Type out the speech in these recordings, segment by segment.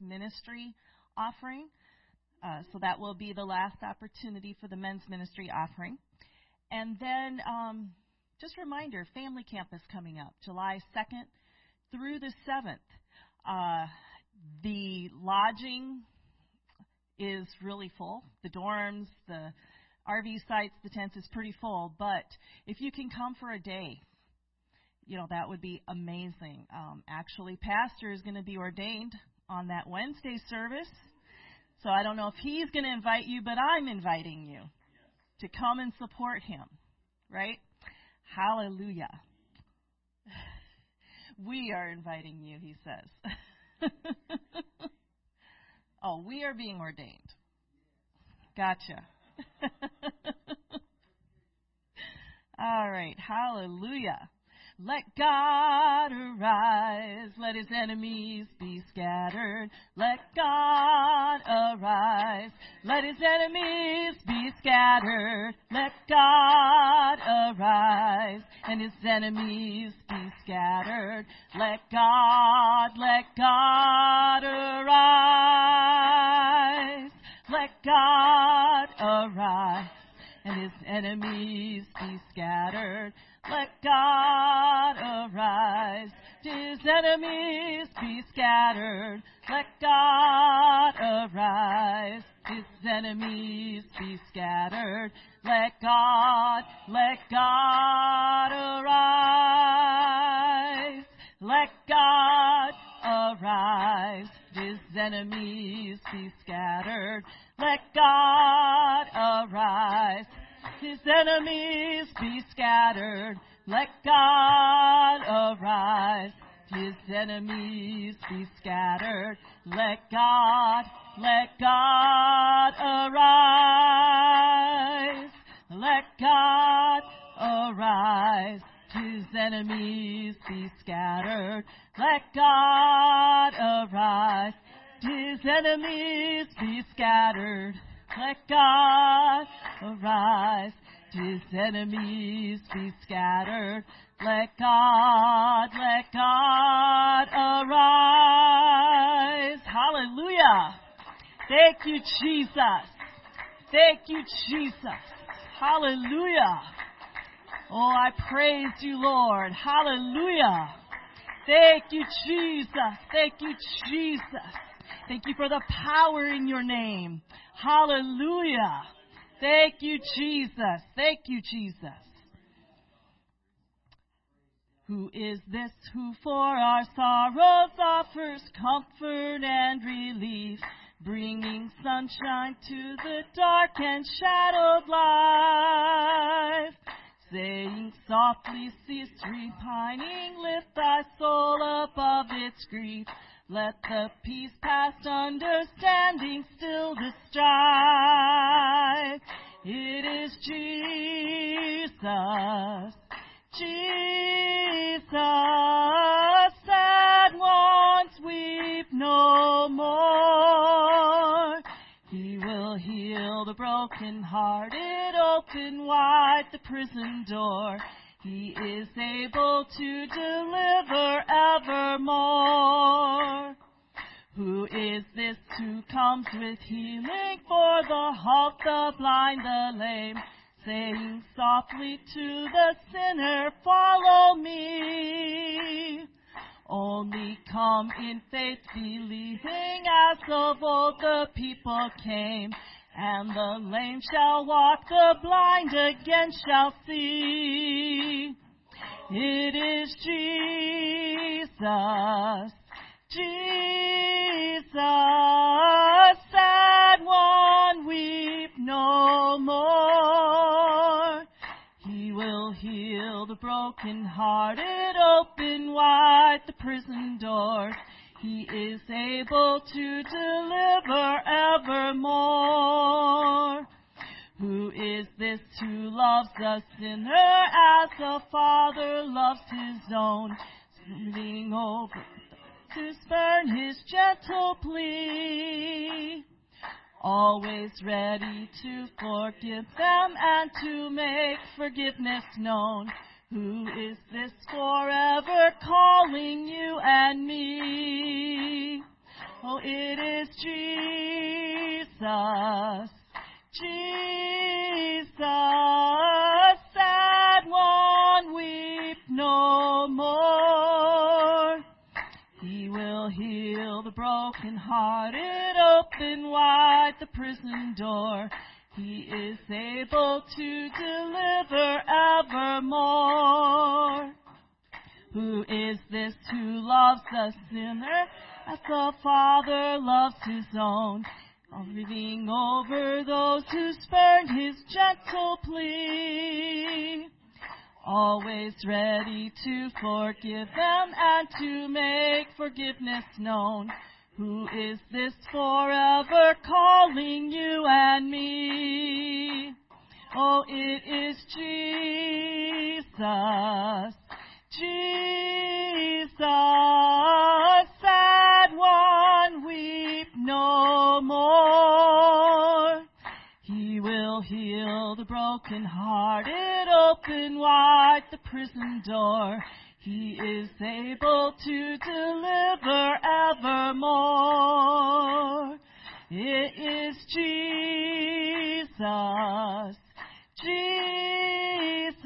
ministry offering. Uh, so that will be the last opportunity for the men's ministry offering. And then, um, just a reminder, Family Camp is coming up July 2nd through the 7th. Uh, the lodging is really full. The dorms, the RV sites, the tents is pretty full. But if you can come for a day, you know, that would be amazing. Um, actually, Pastor is going to be ordained on that Wednesday service. So I don't know if he's going to invite you, but I'm inviting you to come and support him. Right? Hallelujah. We are inviting you, he says. oh, we are being ordained. Gotcha. All right. Hallelujah. Let God arise, let his enemies be scattered. Let God arise, let his enemies be scattered. Let God arise, and his enemies be scattered. Let God, let God arise. Let God arise, and his enemies be scattered. Let God arise. His enemies be scattered. Let God arise. His enemies be scattered. Let God, let God arise. Let God arise. His enemies be scattered. Let God arise his enemies be scattered. Let God arise. His enemies be scattered. Let God, let God arise. Let God arise. His enemies be scattered. Let God arise. His enemies be scattered. Let God arise. His enemies be scattered. Let God, let God arise. Hallelujah. Thank you, Jesus. Thank you, Jesus. Hallelujah. Oh, I praise you, Lord. Hallelujah. Thank you, Jesus. Thank you, Jesus. Thank you for the power in your name. Hallelujah. Thank you, Jesus. Thank you, Jesus. Who is this who for our sorrows offers comfort and relief, bringing sunshine to the dark and shadowed life? Saying softly, cease repining, lift thy soul above its grief. Let the peace past understanding still the strife. It is Jesus, Jesus, sad ones weep no more. He will heal the broken hearted, open wide the prison door. He is able to deliver evermore. Who is this who comes with healing for the halt, the blind, the lame, saying softly to the sinner, follow me. Only come in faith, believing as of old the people came. And the lame shall walk, the blind again shall see. It is Jesus, Jesus, sad one, weep no more. He will heal the broken hearted, open wide the prison doors. He is able to deliver evermore. Who is this who loves a sinner as a father loves his own, leaning over to spurn his gentle plea? Always ready to forgive them and to make forgiveness known. Who is this forever calling you and me? Oh, it is Jesus, Jesus, sad one, weep no more. He will heal the broken-hearted, open wide the prison door. He is able to deliver evermore. Who is this who loves the sinner as the Father loves his own? Grieving over those who spurned his gentle plea. Always ready to forgive them and to make forgiveness known. Who is this forever calling you and me? Oh, it is Jesus. Jesus, sad one, weep no more. He will heal the broken-hearted, open wide the prison door. He is able to deliver evermore. It is Jesus, Jesus,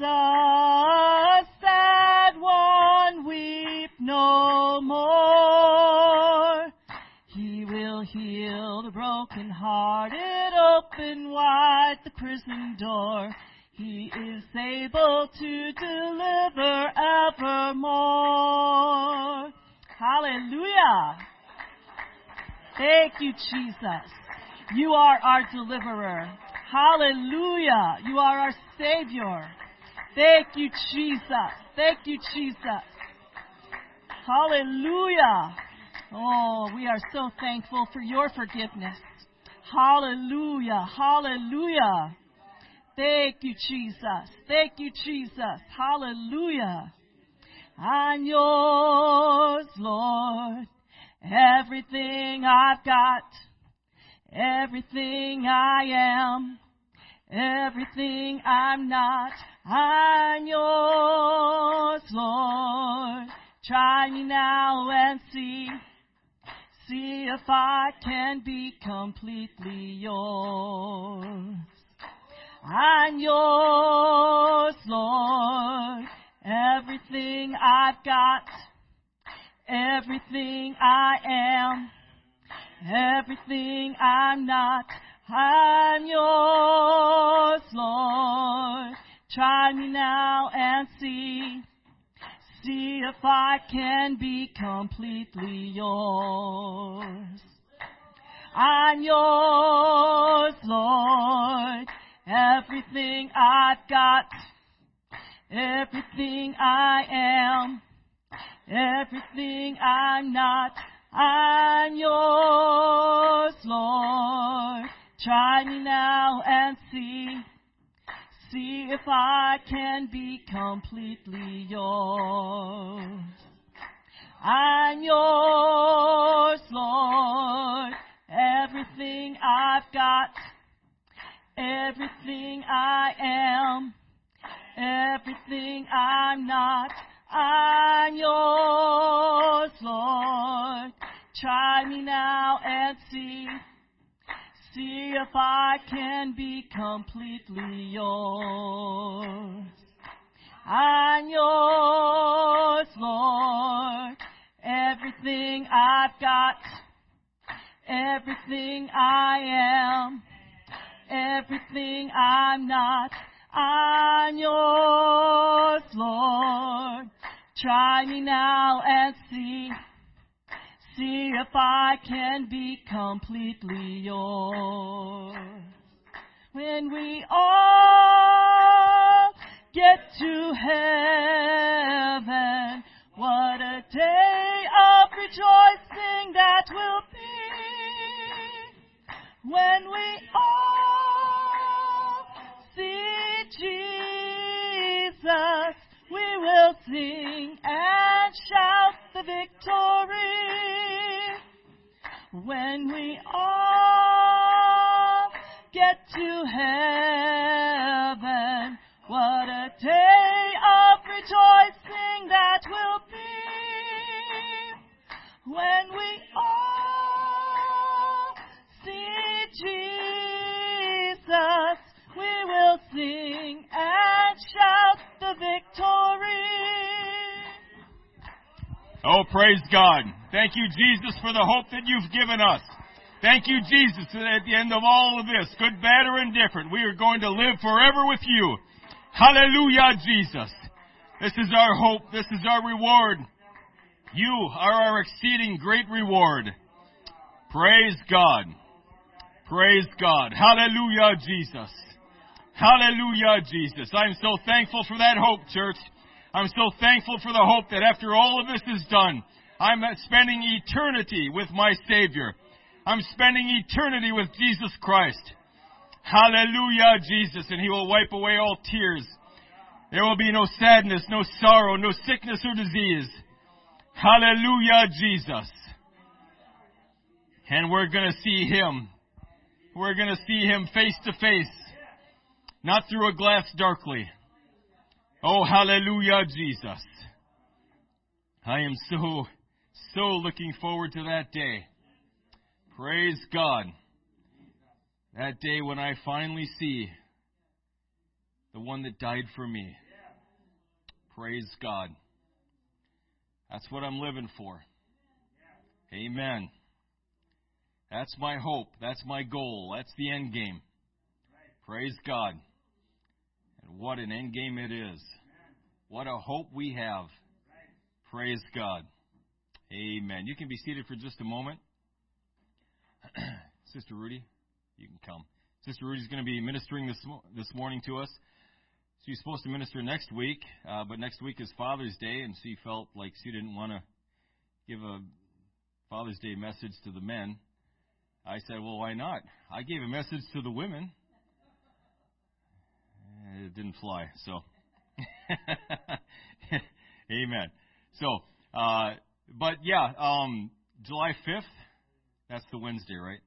sad one, weep no more. He will heal the broken-hearted, open wide the prison door. He is able to deliver evermore. Hallelujah. Thank you, Jesus. You are our deliverer. Hallelujah. You are our Savior. Thank you, Jesus. Thank you, Jesus. Hallelujah. Oh, we are so thankful for your forgiveness. Hallelujah. Hallelujah. Thank you, Jesus. Thank you, Jesus. Hallelujah. I'm yours, Lord. Everything I've got, everything I am, everything I'm not, I'm yours, Lord. Try me now and see, see if I can be completely yours. I'm yours, Lord. Everything I've got, everything I am, everything I'm not, I'm yours, Lord. Try me now and see, see if I can be completely yours. I'm yours, Lord. Everything I've got, everything I am, everything I'm not, I'm yours, Lord. Try me now and see, see if I can be completely yours. I'm yours, Lord. Everything I've got, everything I am, everything I'm not, I'm yours, Lord. Try me now and see, see if I can be completely yours. I'm yours, Lord. Everything I've got, everything I am, everything I'm not, I'm yours, Lord. Try me now and see, see if I can be completely yours. When we all get to heaven, what a day of rejoicing that will be when we all We will sing and shout the victory when we all get to heaven. Oh, praise God. Thank you, Jesus, for the hope that you've given us. Thank you, Jesus, that at the end of all of this, good, bad, or indifferent, we are going to live forever with you. Hallelujah, Jesus. This is our hope. This is our reward. You are our exceeding great reward. Praise God. Praise God. Hallelujah, Jesus. Hallelujah, Jesus. I'm so thankful for that hope, church. I'm so thankful for the hope that after all of this is done, I'm spending eternity with my Savior. I'm spending eternity with Jesus Christ. Hallelujah, Jesus. And He will wipe away all tears. There will be no sadness, no sorrow, no sickness or disease. Hallelujah, Jesus. And we're to see Him. We're to see Him face to face, not through a glass darkly. Oh, hallelujah, Jesus. I am so, so looking forward to that day. Praise God. That day when I finally see the one that died for me. Praise God. That's what I'm living for. Amen. That's my hope. That's my goal. That's the end game. Praise God. And what an end game it is. What a hope we have. Praise God. Amen. You can be seated for just a moment. Sister Rudy, you can come. Sister Rudy's going to be ministering this this morning to us. She's supposed to minister next week, uh, but next week is Father's Day, and she felt like she didn't want to give a Father's Day message to the men. I said, well, why not? I gave a message to the women. It didn't fly, so. Amen. So, uh, but yeah, um, July 5th, that's the Wednesday, right?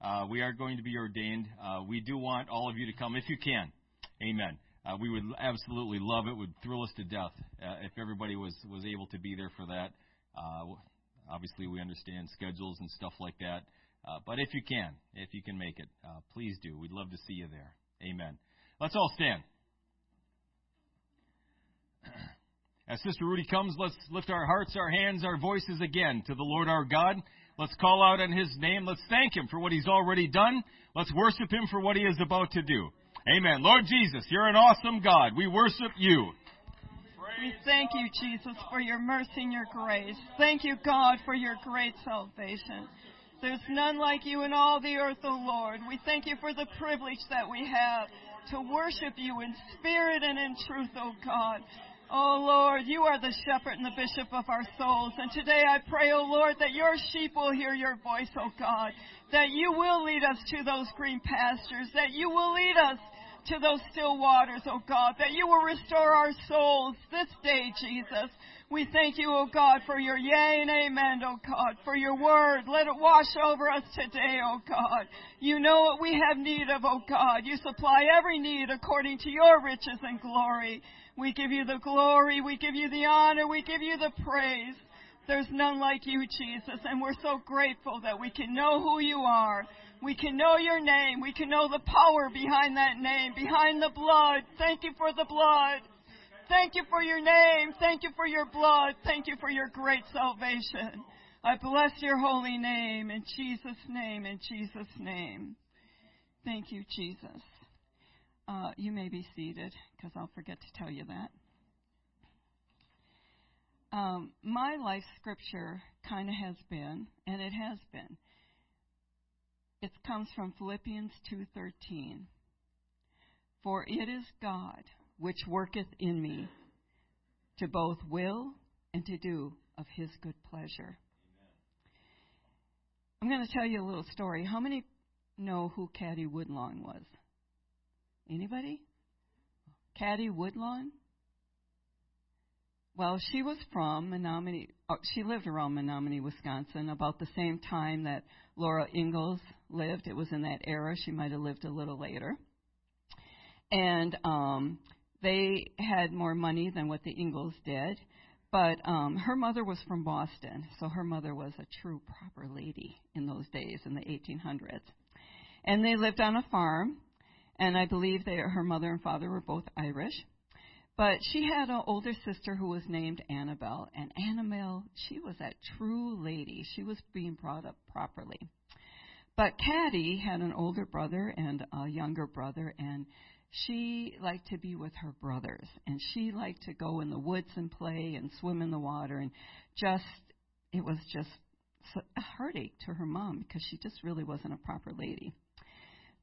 Uh, we are going to be ordained. Uh, we do want all of you to come if you can. Amen. Uh, we would absolutely love it. Would thrill us to death uh, if everybody was was able to be there for that. Uh, obviously, we understand schedules and stuff like that. Uh, but if you can, if you can make it, uh, please do. We'd love to see you there. Amen. Let's all stand. As Sister Rudy comes, let's lift our hearts, our hands, our voices again to the Lord our God. Let's call out on His name. Let's thank Him for what He's already done. Let's worship Him for what He is about to do. Amen. Lord Jesus, you're an awesome God. We worship you. We thank you, Jesus, for your mercy and your grace. Thank you, God, for your great salvation. There's none like you in all the earth, O Lord. We thank you for the privilege that we have to worship you in spirit and in truth, O God. Oh Lord, you are the shepherd and the bishop of our souls. And today I pray, oh Lord, that your sheep will hear your voice, oh God. That you will lead us to those green pastures. That you will lead us to those still waters, oh God. That you will restore our souls this day, Jesus. We thank you, O God, for your yea and amen, O God, for your word. Let it wash over us today, O God. You know what we have need of, O God. You supply every need according to your riches and glory. We give you the glory, we give you the honor, we give you the praise. There's none like you, Jesus, and we're so grateful that we can know who you are. We can know your name. We can know the power behind that name, behind the blood. Thank you for the blood. Thank you for your name. Thank you for your blood. Thank you for your great salvation. I bless your holy name in Jesus' name, in Jesus' name. Thank you, Jesus. Uh, you may be seated because I'll forget to tell you that. Um, my life scripture kind of has been, and it has been. It comes from Philippians 2:13. For it is God which worketh in me to both will and to do of his good pleasure. I'm going to tell you a little story. How many know who Caddie Woodlawn was? Anybody? Caddie Woodlawn? Well, she was from Menomonie. Oh, she lived around Menomonie, Wisconsin, about the same time that Laura Ingalls lived. It was in that era. She might have lived a little later. And um, they had more money than what the Ingalls did. But um, her mother was from Boston, so her mother was a true proper lady in those days, in the 1800s. And they lived on a farm, and I believe they, her mother and father were both Irish. But she had an older sister who was named Annabelle, and Annabelle, she was that true lady. She was being brought up properly. But Caddie had an older brother and a younger brother, and she liked to be with her brothers, and she liked to go in the woods and play and swim in the water, and just it was just a heartache to her mom because she just really wasn't a proper lady.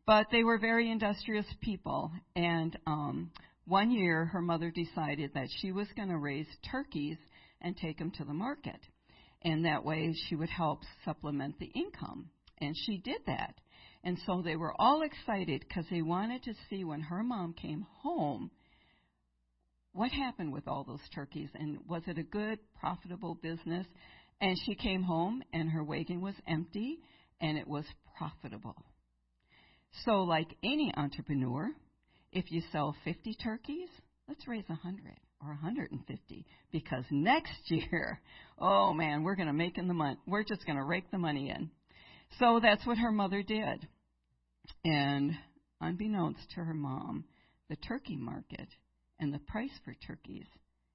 But they were very industrious people, and um, one year her mother decided that she was going to raise turkeys and take them to the market, and that way she would help supplement the income. And she did that. And so they were all excited because they wanted to see when her mom came home what happened with all those turkeys and was it a good, profitable business? And she came home and her wagon was empty and it was profitable. So, like any entrepreneur, if you sell 50 turkeys, let's raise 100 or 150 because next year, oh man, we're going to make in the money. We're just going to rake the money in. So that's what her mother did. And unbeknownst to her mom, the turkey market and the price for turkeys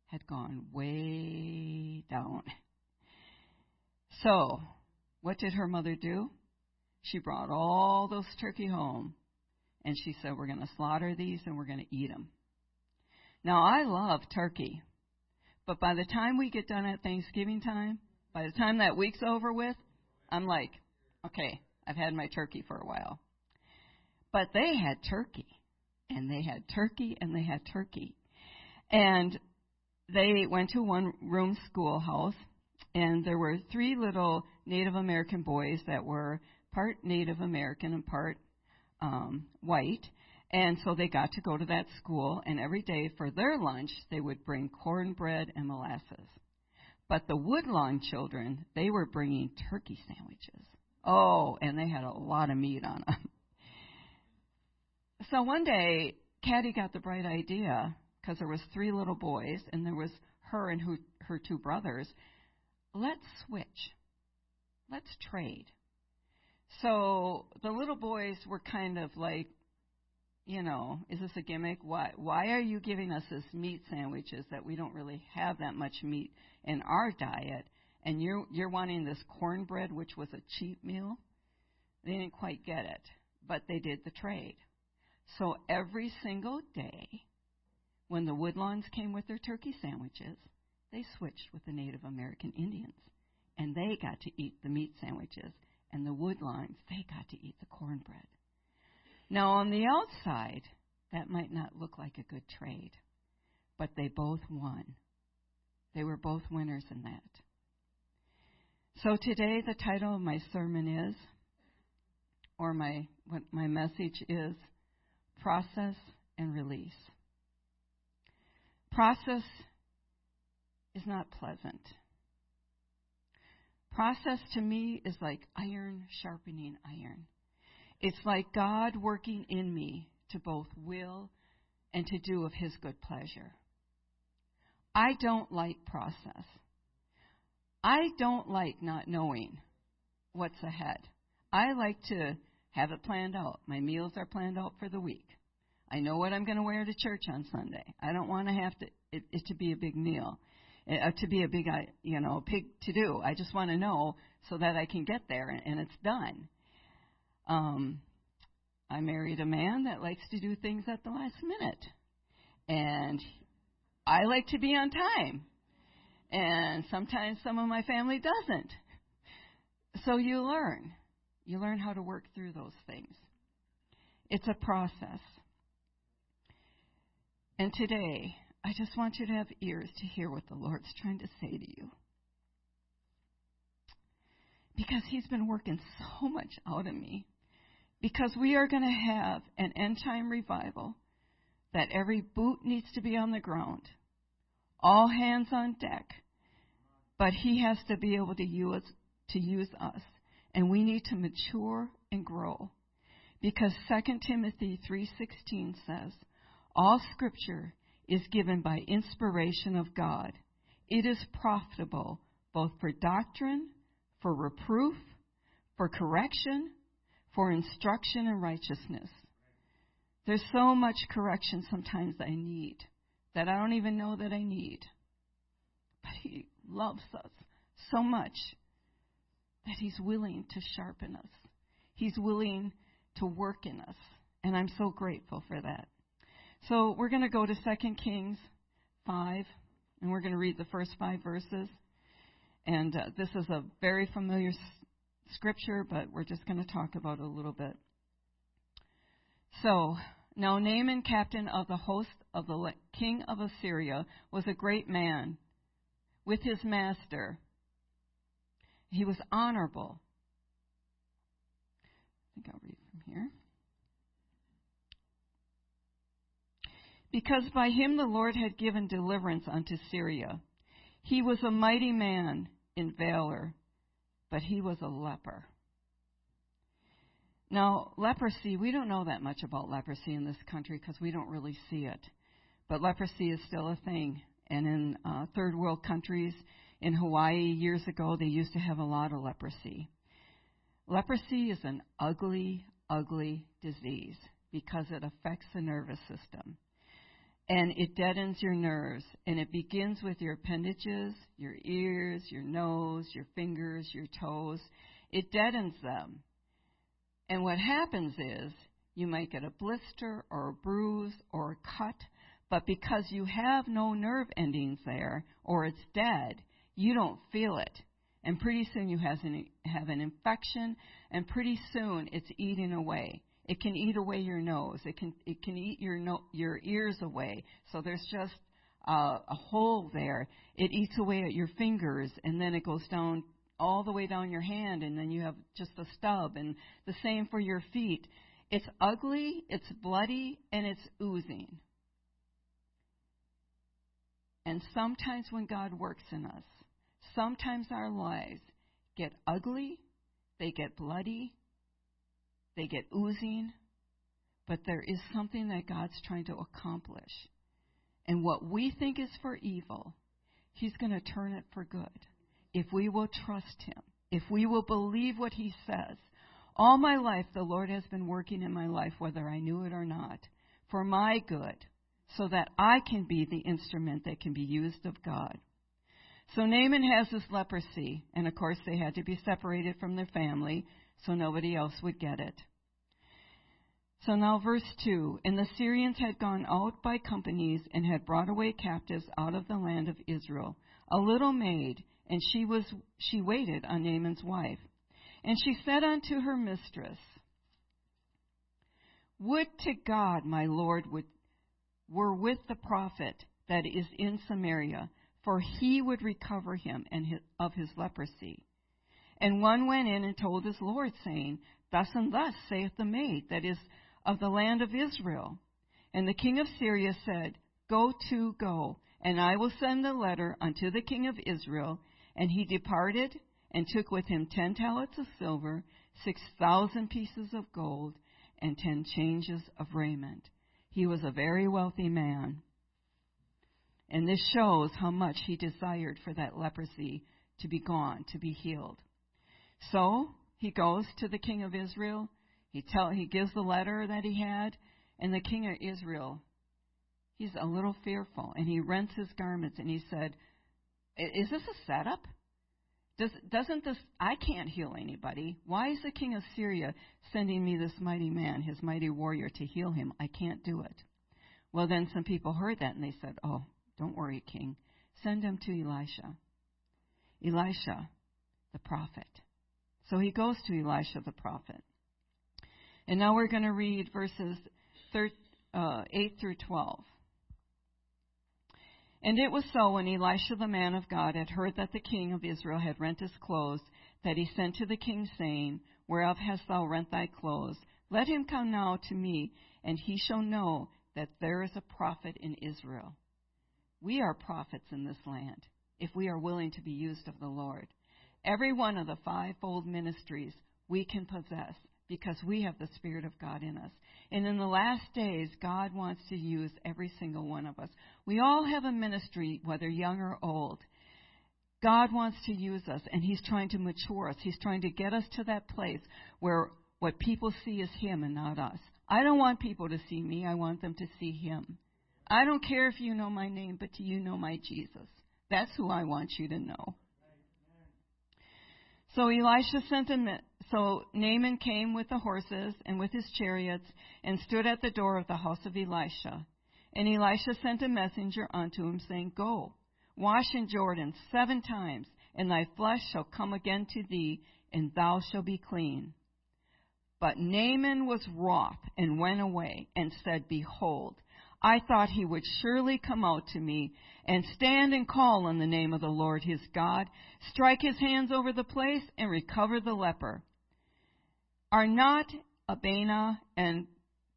had gone way down. So, what did her mother do? She brought all those turkey home and she said, We're going to slaughter these and we're going to eat them. Now, I love turkey, but by the time we get done at Thanksgiving time, by the time that week's over with, I'm like, Okay, I've had my turkey for a while. But they had turkey, and they had turkey, and they had turkey. And they went to one room schoolhouse, and there were three little Native American boys that were part Native American and part um, white. And so they got to go to that school, and every day for their lunch, they would bring cornbread and molasses. But the Woodlawn children, they were bringing turkey sandwiches. Oh, and they had a lot of meat on them. So one day, Caddie got the bright idea because there was three little boys and there was her and her, her two brothers. Let's switch. Let's trade. So the little boys were kind of like, you know, is this a gimmick? Why why are you giving us this meat sandwiches that we don't really have that much meat in our diet? and you're you're wanting this cornbread, which was a cheap meal. They didn't quite get it, but they did the trade. So every single day, when the Woodlawns came with their turkey sandwiches, they switched with the Native American Indians, and they got to eat the meat sandwiches, and the Woodlawns they got to eat the cornbread. Now on the outside, that might not look like a good trade, but they both won. They were both winners in that. So today the title of my sermon is, or my what my message is, process and release. Process is not pleasant. Process to me is like iron sharpening iron. It's like God working in me to both will and to do of His good pleasure. I don't like process. I don't like not knowing what's ahead. I like to have it planned out. My meals are planned out for the week. I know what I'm going to wear to church on Sunday. I don't want to have to it, it to be a big meal, uh, to be a big uh, you know big to do. I just want to know so that I can get there and, and it's done. Um, I married a man that likes to do things at the last minute, and I like to be on time. And sometimes some of my family doesn't. So you learn. You learn how to work through those things. It's a process. And today, I just want you to have ears to hear what the Lord's trying to say to you. Because He's been working so much out of me. Because we are going to have an end time revival that every boot needs to be on the ground all hands on deck. But he has to be able to use, to use us. And we need to mature and grow. Because 2 Timothy 3:16 says, "All scripture is given by inspiration of God. It is profitable both for doctrine, for reproof, for correction, for instruction in righteousness, There's so much correction sometimes I need that I don't even know that I need. But He loves us so much that He's willing to sharpen us. He's willing to work in us. And I'm so grateful for that. So we're going to go to 2 Kings 5, and we're going to read the first five verses. And uh, this is a very familiar s- scripture, but we're just going to talk about it a little bit. So, now Naaman, captain of the host of the king of Assyria, was a great man with his master. He was honorable. I think I'll read from here. Because by him the Lord had given deliverance unto Syria. He was a mighty man in valor, but he was a leper. Now, leprosy, we don't know that much about leprosy in this country because we don't really see it. But leprosy is still a thing. And in uh, third world countries, in Hawaii years ago, they used to have a lot of leprosy. Leprosy is an ugly, ugly disease because it affects the nervous system. And it deadens your nerves. And it begins with your appendages, your ears, your nose, your fingers, your toes. It deadens them. And what happens is you might get a blister or a bruise or a cut, but because you have no nerve endings there or it's dead, you don't feel it. And pretty soon you have an, have an infection, and pretty soon it's eating away. It can eat away your nose. It can it can eat your no, your ears away. So there's just uh, a hole there. It eats away at your fingers, and then it goes down all the way down your hand, and then you have just a stub. And the same for your feet. It's ugly, it's bloody, and it's oozing. And sometimes when God works in us, sometimes our lives get ugly, they get bloody, they get oozing, but there is something that God's trying to accomplish. And what we think is for evil, He's going to turn it for good if we will trust Him, if we will believe what He says. All my life, the Lord has been working in my life, whether I knew it or not, for my good, so that I can be the instrument that can be used of God. So Naaman has this leprosy, and of course they had to be separated from their family so nobody else would get it. So now, verse 2 And the Syrians had gone out by companies and had brought away captives out of the land of Israel, a little maid, and she was she waited on Naaman's wife. And she said unto her mistress, Would to God my Lord would, were with the prophet that is in Samaria, for he would recover him and his, of his leprosy. And one went in and told his Lord, saying, Thus and thus saith the maid that is of the land of Israel. And the king of Syria said, Go to, go, and I will send the letter unto the king of Israel. And he departed and took with him ten talents of silver, six thousand pieces of gold, and ten changes of raiment. He was a very wealthy man. And this shows how much he desired for that leprosy to be gone, to be healed. So he goes to the king of Israel. He tell he gives the letter that he had, and the king of Israel, he's a little fearful, and he rents his garments, and he said, "Is this a setup? Does, doesn't this? I can't heal anybody. Why is the king of Syria sending me this mighty man, his mighty warrior, to heal him? I can't do it." Well, then some people heard that, and they said, "Oh, don't worry, king. Send him to Elisha." Elisha, the prophet. So he goes to Elisha the prophet. And now we're going to read verses uh, 8 through 12. And it was so when Elisha the man of God had heard that the king of Israel had rent his clothes, that he sent to the king, saying, Whereof hast thou rent thy clothes? Let him come now to me, and he shall know that there is a prophet in Israel. We are prophets in this land, if we are willing to be used of the Lord. Every one of the fivefold ministries we can possess because we have the Spirit of God in us. And in the last days, God wants to use every single one of us. We all have a ministry, whether young or old. God wants to use us, and He's trying to mature us. He's trying to get us to that place where what people see is Him and not us. I don't want people to see me. I want them to see him. I don't care if you know my name, but do you know my Jesus? That's who I want you to know. So Elisha sent a so Naaman came with the horses and with his chariots and stood at the door of the house of Elisha. And Elisha sent a messenger unto him, saying, Go, wash in Jordan seven times, and thy flesh shall come again to thee, and thou shalt be clean. But Naaman was wroth and went away and said, Behold, I thought he would surely come out to me and stand and call on the name of the Lord his God, strike his hands over the place, and recover the leper. Are not Abana and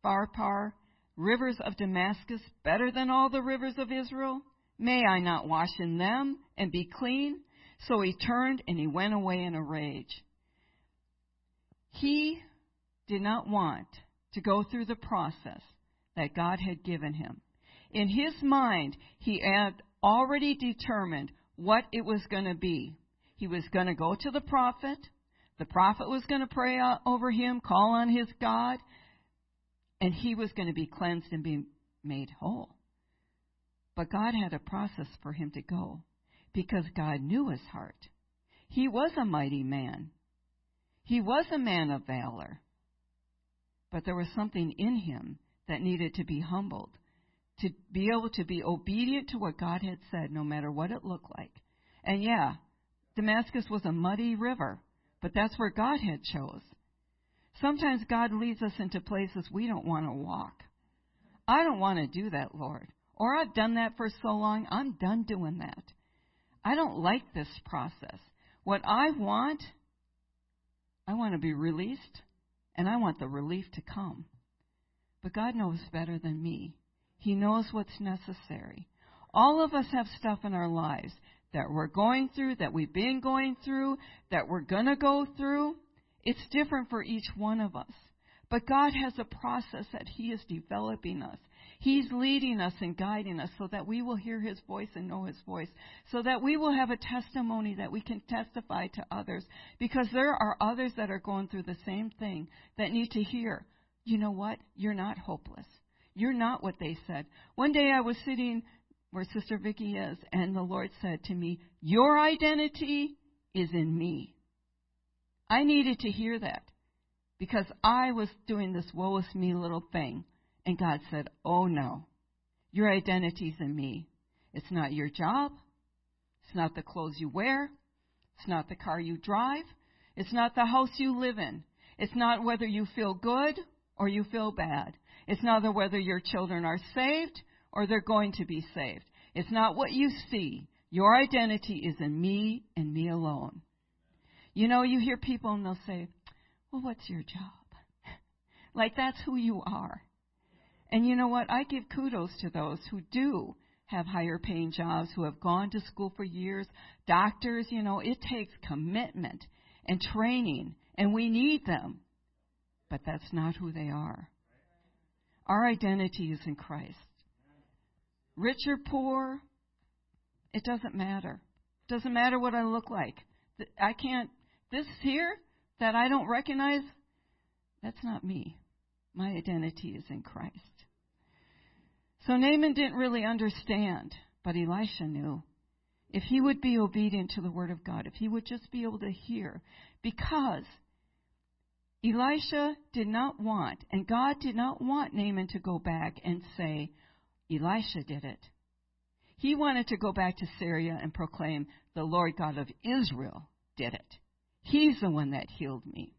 Pharpar, rivers of Damascus, better than all the rivers of Israel? May I not wash in them and be clean? So he turned and he went away in a rage. He did not want to go through the process that God had given him. In his mind, he had already determined what it was going to be. He was going to go to the prophet. The prophet was going to pray over him, call on his God, and he was going to be cleansed and be made whole. But God had a process for him to go because God knew his heart. He was a mighty man. He was a man of valor. But there was something in him that needed to be humbled, to be able to be obedient to what God had said, no matter what it looked like. And yeah, Damascus was a muddy river, but that's where God had chose. Sometimes God leads us into places we don't want to walk. I don't want to do that, Lord. Or I've done that for so long, I'm done doing that. I don't like this process. What I want, I want to be released, and I want the relief to come. But God knows better than me. He knows what's necessary. All of us have stuff in our lives that we're going through, that we've been going through, that we're going to go through. It's different for each one of us. But God has a process that He is developing us. He's leading us and guiding us so that we will hear His voice and know His voice, so that we will have a testimony that we can testify to others. Because there are others that are going through the same thing that need to hear you know what? You're not hopeless. You're not what they said. One day I was sitting where Sister Vicky is, and the Lord said to me, Your identity is in me. I needed to hear that because I was doing this woe is me little thing. And God said, Oh no, your identity's in me. It's not your job. It's not the clothes you wear. It's not the car you drive. It's not the house you live in. It's not whether you feel good or you feel bad. It's not whether your children are saved or they're going to be saved. It's not what you see. Your identity is in me and me alone. You know, you hear people and they'll say, Well, what's your job? like that's who you are. And you know what? I give kudos to those who do have higher paying jobs, who have gone to school for years. Doctors, you know, it takes commitment and training, and we need them but that's not who they are. Our identity is in Christ. Rich or poor, it doesn't matter. It doesn't matter what I look like. I can't, this here that I don't recognize, that's not me. My identity is in Christ. So Naaman didn't really understand, but Elisha knew. If he would be obedient to the Word of God, if he would just be able to hear, because Elisha did not want, and God did not want Naaman to go back and say, Elisha did it. He wanted to go back to Syria and proclaim, the Lord God of Israel did it. He's the one that healed me.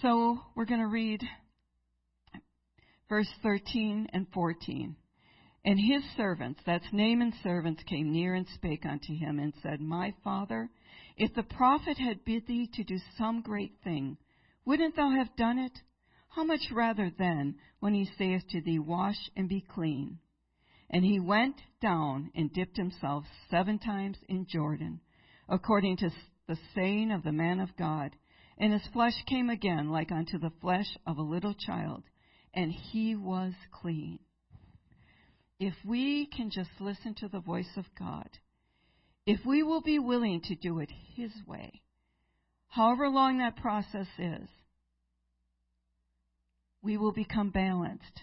So we're going to read verse 13 and 14. And his servants, that's Naaman's servants, came near and spake unto him and said, My father, if the prophet had bid thee to do some great thing, wouldn't thou have done it? How much rather then, when he saith to thee, Wash and be clean? And he went down and dipped himself seven times in Jordan, according to the saying of the man of God. And his flesh came again like unto the flesh of a little child, and he was clean. If we can just listen to the voice of God, if we will be willing to do it His way, however long that process is, we will become balanced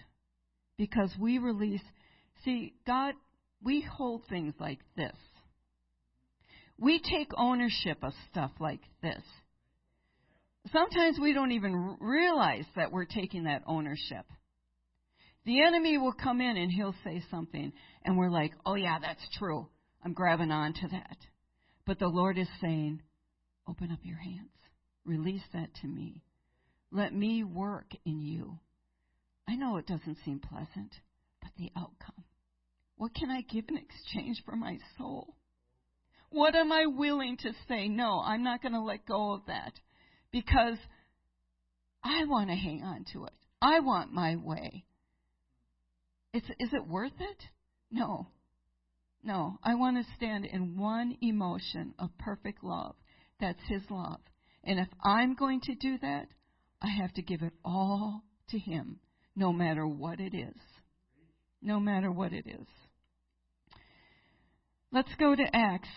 because we release. See, God, we hold things like this. We take ownership of stuff like this. Sometimes we don't even realize that we're taking that ownership. The enemy will come in and he'll say something, and we're like, oh, yeah, that's true. I'm grabbing on to that. But the Lord is saying, open up your hands, release that to me. Let me work in you. I know it doesn't seem pleasant, but the outcome. What can I give in exchange for my soul? What am I willing to say? No, I'm not going to let go of that because I want to hang on to it. I want my way. Is, is it worth it? No. No. I want to stand in one emotion of perfect love. That's His love. And if I'm going to do that, I have to give it all to Him, no matter what it is. No matter what it is. Let's go to Acts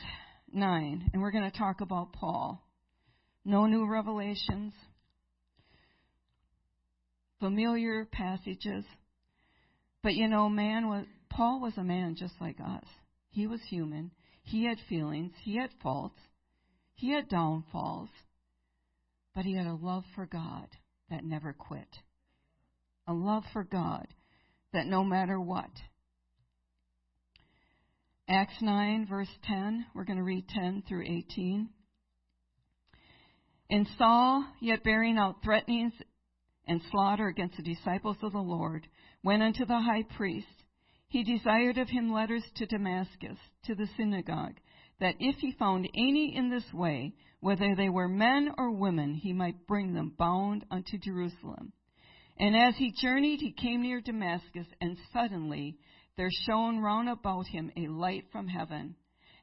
9, and we're going to talk about Paul. No new revelations, familiar passages. But you know, man was Paul was a man just like us. He was human. He had feelings. He had faults. He had downfalls. But he had a love for God that never quit. A love for God that no matter what. Acts 9, verse 10, we're going to read 10 through 18. And Saul, yet bearing out threatenings and slaughter against the disciples of the Lord, went unto the high priest. He desired of him letters to Damascus, to the synagogue, that if he found any in this way, whether they were men or women, he might bring them bound unto Jerusalem. And as he journeyed, he came near Damascus, and suddenly there shone round about him a light from heaven.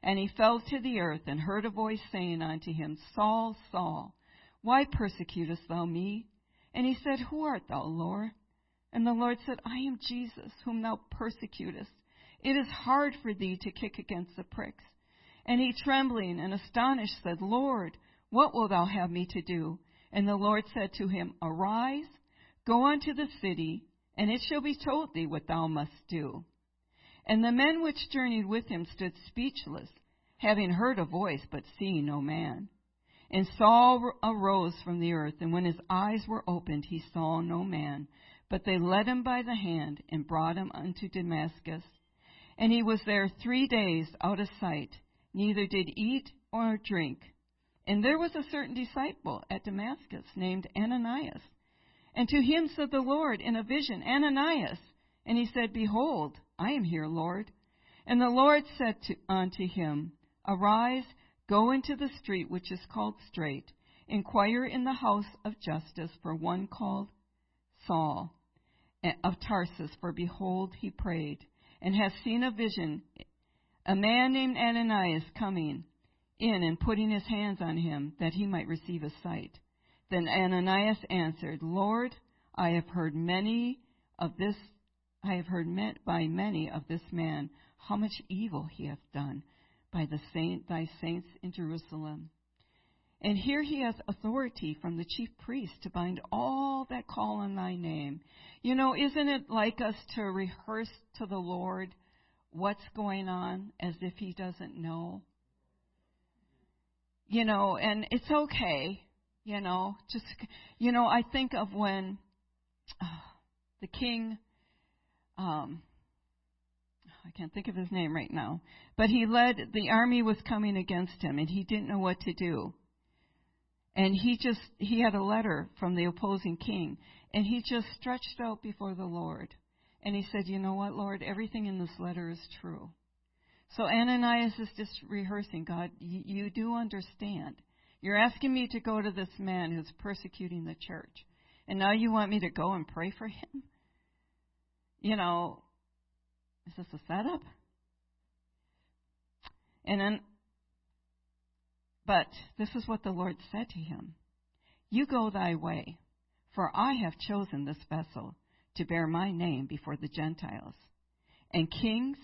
And he fell to the earth, and heard a voice saying unto him, Saul, Saul, why persecutest thou me? And he said, Who art thou, Lord? And the Lord said, I am Jesus, whom thou persecutest. It is hard for thee to kick against the pricks. And he, trembling and astonished, said, Lord, what wilt thou have me to do? And the Lord said to him, Arise, go unto the city, and it shall be told thee what thou must do. And the men which journeyed with him stood speechless, having heard a voice, but seeing no man. And Saul arose from the earth, and when his eyes were opened, he saw no man. But they led him by the hand and brought him unto Damascus. And he was there three days out of sight, neither did eat or drink. And there was a certain disciple at Damascus named Ananias. And to him said the Lord in a vision, Ananias. And he said, Behold, I am here, Lord. And the Lord said to, unto him, Arise Go into the street which is called Straight, inquire in the house of Judas for one called Saul of Tarsus, for behold, he prayed, and has seen a vision, a man named Ananias coming in and putting his hands on him, that he might receive a sight. Then Ananias answered, Lord, I have heard many of this, I have heard met by many of this man how much evil he hath done by the saint, thy saints in Jerusalem. And here he has authority from the chief priest to bind all that call on thy name. You know, isn't it like us to rehearse to the Lord what's going on as if he doesn't know? You know, and it's okay, you know, just, you know, I think of when uh, the king, um, I can't think of his name right now, but he led, the army was coming against him and he didn't know what to do. And he just, he had a letter from the opposing king and he just stretched out before the Lord. And he said, You know what, Lord? Everything in this letter is true. So Ananias is just rehearsing God, you, you do understand. You're asking me to go to this man who's persecuting the church. And now you want me to go and pray for him? You know, is this a setup? And then, but this is what the Lord said to him You go thy way, for I have chosen this vessel to bear my name before the Gentiles, and kings,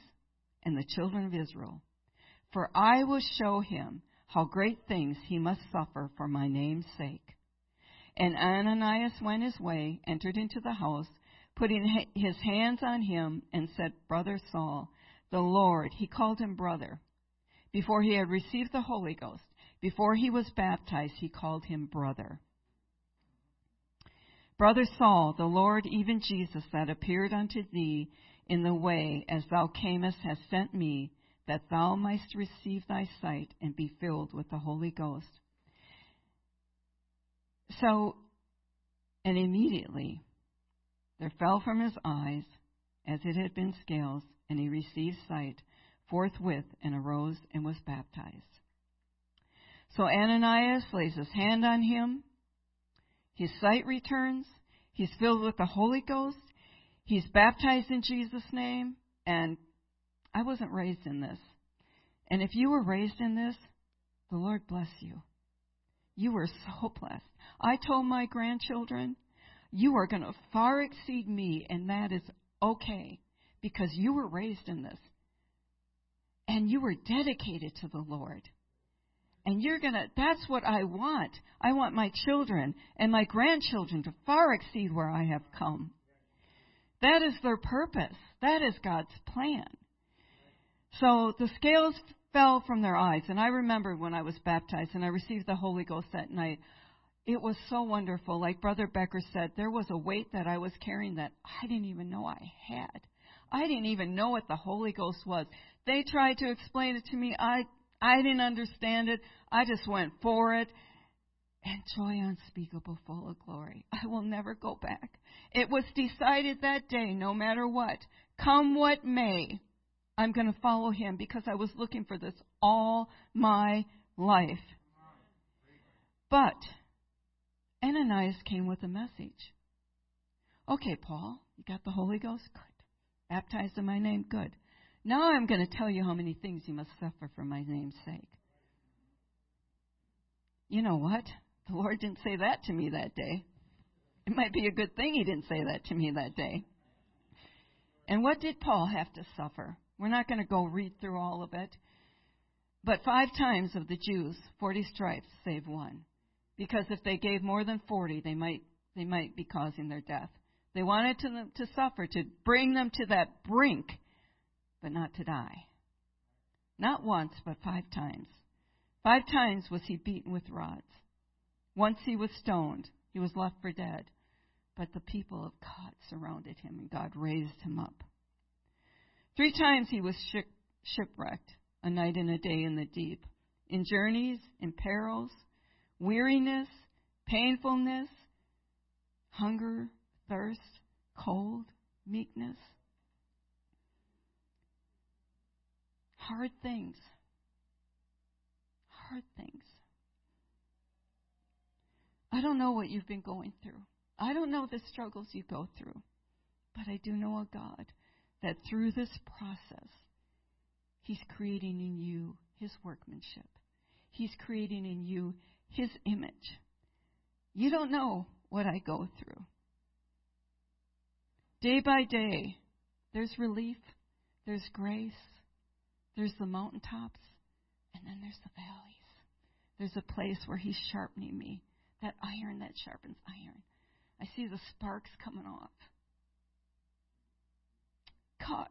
and the children of Israel. For I will show him how great things he must suffer for my name's sake. And Ananias went his way, entered into the house, putting his hands on him, and said, Brother Saul, the Lord, he called him brother. Before he had received the Holy Ghost, before he was baptized, he called him brother. Brother Saul, the Lord, even Jesus, that appeared unto thee in the way as thou camest, has sent me, that thou mightst receive thy sight and be filled with the Holy Ghost. So, and immediately there fell from his eyes, as it had been scales, and he received sight forthwith and arose and was baptized. So Ananias lays his hand on him. His sight returns. He's filled with the Holy Ghost. He's baptized in Jesus' name. And I wasn't raised in this. And if you were raised in this, the Lord bless you. You were so blessed. I told my grandchildren, you are going to far exceed me, and that is okay because you were raised in this. And you were dedicated to the Lord. And you're going to, that's what I want. I want my children and my grandchildren to far exceed where I have come. That is their purpose. That is God's plan. So the scales fell from their eyes. And I remember when I was baptized and I received the Holy Ghost that night. It was so wonderful. Like Brother Becker said, there was a weight that I was carrying that I didn't even know I had. I didn't even know what the Holy Ghost was. They tried to explain it to me. I I didn't understand it. I just went for it. And joy unspeakable, full of glory. I will never go back. It was decided that day, no matter what, come what may, I'm going to follow him because I was looking for this all my life. But Ananias came with a message. Okay, Paul, you got the Holy Ghost? Good. Baptized in my name? Good. Now I'm going to tell you how many things you must suffer for my name's sake. You know what? The Lord didn't say that to me that day. It might be a good thing He didn't say that to me that day. And what did Paul have to suffer? We're not going to go read through all of it. But five times of the Jews, 40 stripes save one. Because if they gave more than 40, they might, they might be causing their death. They wanted to, to suffer, to bring them to that brink, but not to die. Not once, but five times. Five times was he beaten with rods. Once he was stoned. He was left for dead. But the people of God surrounded him, and God raised him up. Three times he was shipwrecked, a night and a day in the deep, in journeys, in perils, weariness, painfulness, hunger, thirst, cold, meekness. Hard things. Hard things. I don't know what you've been going through. I don't know the struggles you go through. But I do know a God that through this process, He's creating in you His workmanship. He's creating in you His image. You don't know what I go through. Day by day, there's relief, there's grace, there's the mountaintops, and then there's the valleys. There's a place where He's sharpening me, that iron that sharpens iron. I see the sparks coming off. God,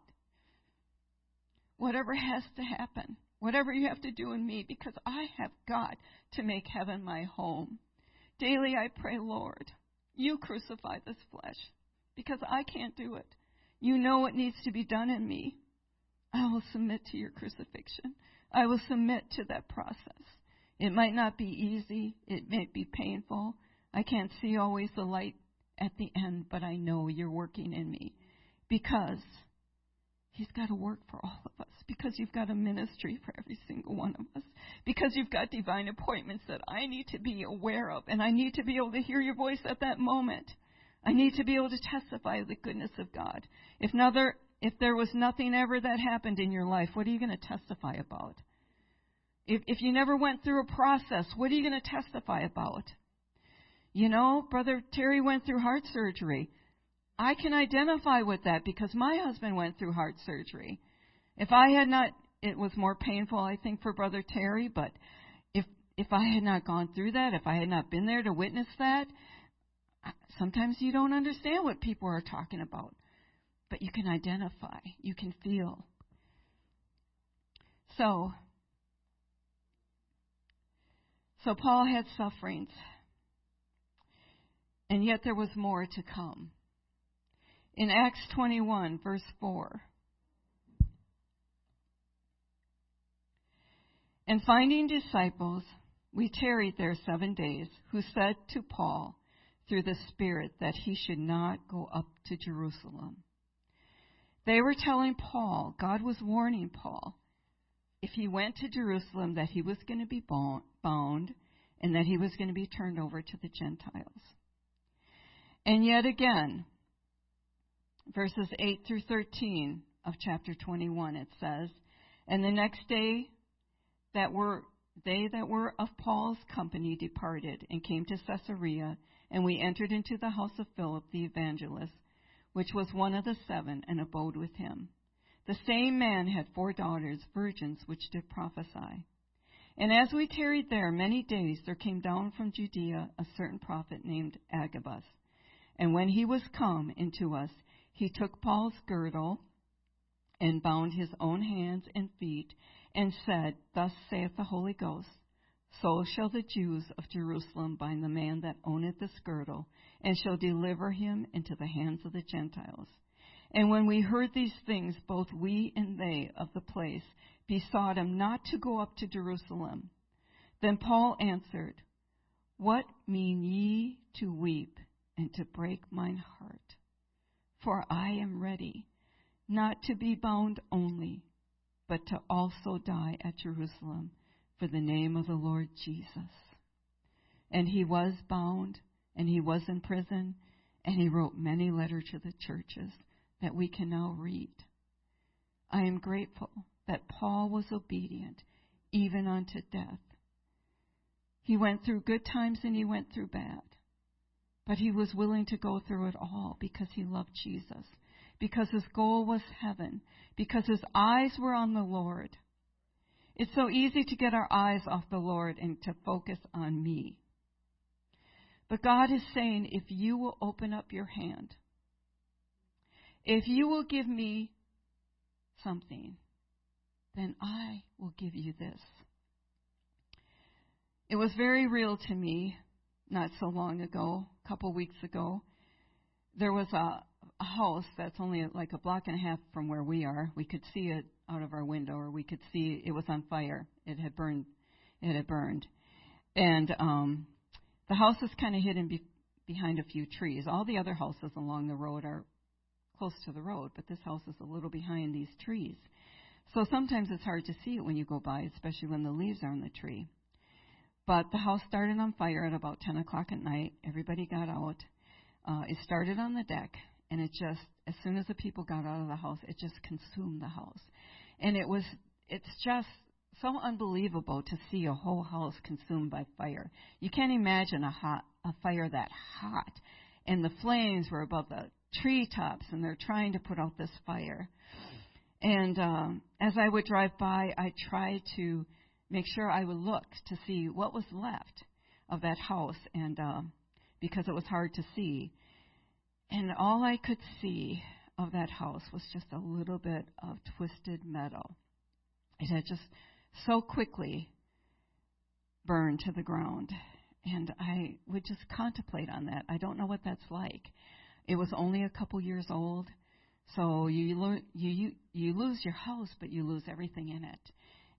whatever has to happen, whatever you have to do in me, because I have got to make heaven my home. Daily I pray, Lord, you crucify this flesh, because I can't do it. You know what needs to be done in me. I will submit to your crucifixion. I will submit to that process. It might not be easy, it may be painful. I can't see always the light at the end, but I know you're working in me because He's got to work for all of us because you've got a ministry for every single one of us. Because you've got divine appointments that I need to be aware of, and I need to be able to hear your voice at that moment. I need to be able to testify the goodness of God. If another, if there was nothing ever that happened in your life, what are you going to testify about? If, if you never went through a process, what are you going to testify about? You know, Brother Terry went through heart surgery. I can identify with that because my husband went through heart surgery. If I had not, it was more painful, I think, for Brother Terry, but if, if I had not gone through that, if I had not been there to witness that, Sometimes you don't understand what people are talking about, but you can identify, you can feel. So, so Paul had sufferings, and yet there was more to come. In Acts 21, verse 4, and finding disciples, we tarried there seven days, who said to Paul through the Spirit that he should not go up to Jerusalem. They were telling Paul, God was warning Paul, if he went to Jerusalem, that he was going to be and that he was going to be turned over to the Gentiles. And yet again, verses 8 through 13 of chapter 21, it says, And the next day that were they that were of Paul's company departed and came to Caesarea, and we entered into the house of Philip the evangelist, which was one of the seven, and abode with him. The same man had four daughters, virgins, which did prophesy. And as we tarried there many days, there came down from Judea a certain prophet named Agabus. And when he was come into us, he took Paul's girdle and bound his own hands and feet, and said, Thus saith the Holy Ghost, So shall the Jews of Jerusalem bind the man that owneth this girdle, and shall deliver him into the hands of the Gentiles. And when we heard these things, both we and they of the place besought him not to go up to Jerusalem. Then Paul answered, What mean ye to weep and to break mine heart? For I am ready, not to be bound only, but to also die at Jerusalem for the name of the Lord Jesus. And he was bound, and he was in prison, and he wrote many letters to the churches that we can now read. I am grateful that Paul was obedient even unto death. He went through good times and he went through bad. But he was willing to go through it all because he loved Jesus, because his goal was heaven, because his eyes were on the Lord. It's so easy to get our eyes off the Lord and to focus on me. But God is saying, if you will open up your hand, if you will give me something, then I will give you this. It was very real to me not so long ago, a couple weeks ago. There was a, a house that's only like a block and a half from where we are. We could see it out of our window, or we could see it was on fire. It had burned. It had burned, and um, the house is kind of hidden be- behind a few trees. All the other houses along the road are close to the road, but this house is a little behind these trees. So sometimes it's hard to see it when you go by, especially when the leaves are on the tree. But the house started on fire at about 10 o'clock at night. Everybody got out. Uh, it started on the deck, and it just, as soon as the people got out of the house, it just consumed the house. And it was, it's just so unbelievable to see a whole house consumed by fire. You can't imagine a hot, a fire that hot. And the flames were above the treetops, and they're trying to put out this fire. And um, as I would drive by, I tried to make sure I would look to see what was left of that house, and um, because it was hard to see. And all I could see of that house was just a little bit of twisted metal. It had just so quickly burned to the ground. And I would just contemplate on that. I don't know what that's like. It was only a couple years old. So you learn, you, you you lose your house, but you lose everything in it,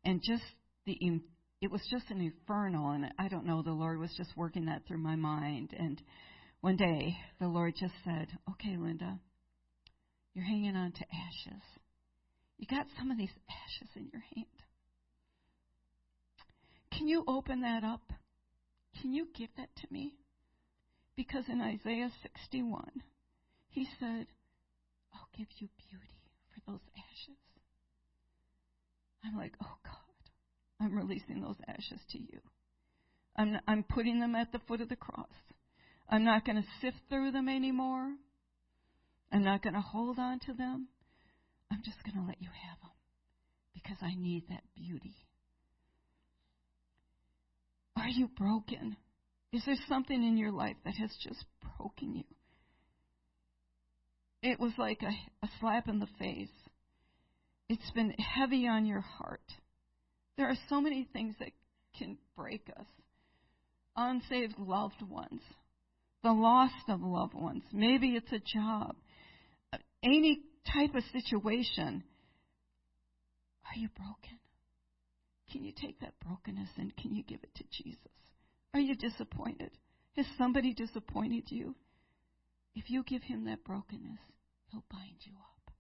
and just the it was just an inferno, and I don't know. The Lord was just working that through my mind, and one day the Lord just said, "Okay, Linda, you're hanging on to ashes. You got some of these ashes in your hand. Can you open that up? Can you give that to me?" Because in Isaiah 61, he said, I'll give you beauty those ashes. I'm like, oh God, I'm releasing those ashes to you. I'm, I'm putting them at the foot of the cross. I'm not going to sift through them anymore. I'm not going to hold on to them. I'm just going to let you have them because I need that beauty. Are you broken? Is there something in your life that has just broken you? It was like a, a slap in the face. It's been heavy on your heart. There are so many things that can break us. Unsaved loved ones, the loss of loved ones. Maybe it's a job. Any type of situation. Are you broken? Can you take that brokenness and can you give it to Jesus? Are you disappointed? Has somebody disappointed you? If you give him that brokenness, he'll bind you up.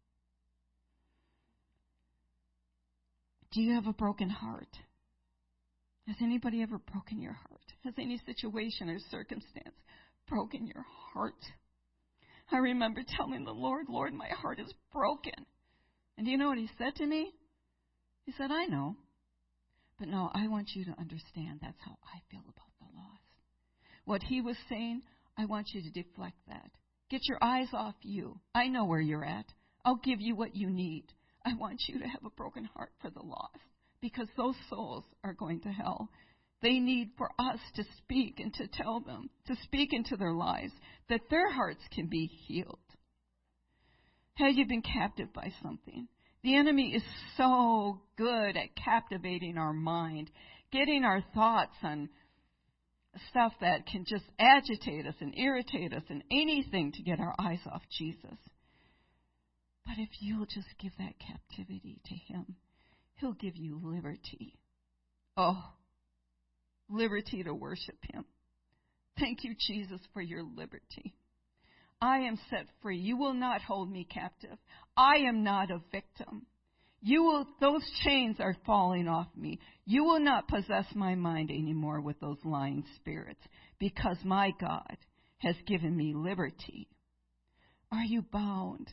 Do you have a broken heart? Has anybody ever broken your heart? Has any situation or circumstance broken your heart? I remember telling the Lord, Lord, my heart is broken. And do you know what he said to me? He said, I know. But no, I want you to understand that's how I feel about the loss. What he was saying, I want you to deflect that. Get your eyes off you. I know where you're at. I'll give you what you need. I want you to have a broken heart for the lost because those souls are going to hell. They need for us to speak and to tell them, to speak into their lives, that their hearts can be healed. Have you been captive by something? The enemy is so good at captivating our mind, getting our thoughts on stuff that can just agitate us and irritate us and anything to get our eyes off Jesus. But if you'll just give that captivity to Him, He'll give you liberty. Oh, liberty to worship Him. Thank you, Jesus, for your liberty. I am set free. You will not hold me captive. I am not a victim. You will, those chains are falling off me. You will not possess my mind anymore with those lying spirits because my God has given me liberty. Are you bound?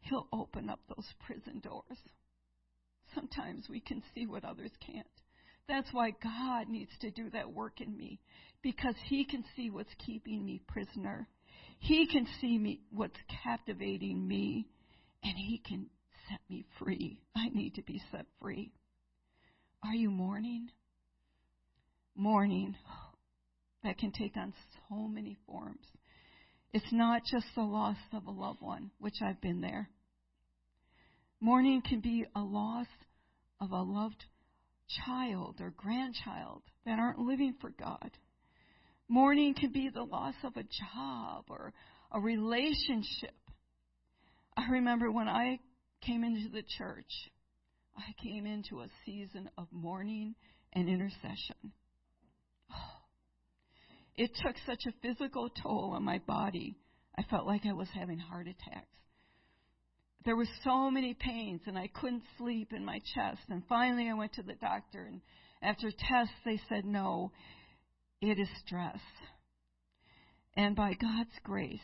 He'll open up those prison doors. Sometimes we can see what others can't. That's why God needs to do that work in me because He can see what's keeping me prisoner. He can see me what's captivating me and He can set me free. I need to be set free. Are you mourning? Mourning that can take on so many forms. It's not just the loss of a loved one, which I've been there. Mourning can be a loss of a loved child or grandchild that aren't living for God. Mourning can be the loss of a job or a relationship. I remember when I came into the church, I came into a season of mourning and intercession. It took such a physical toll on my body. I felt like I was having heart attacks there were so many pains and I couldn't sleep in my chest. And finally I went to the doctor and after tests they said no, it is stress. And by God's grace,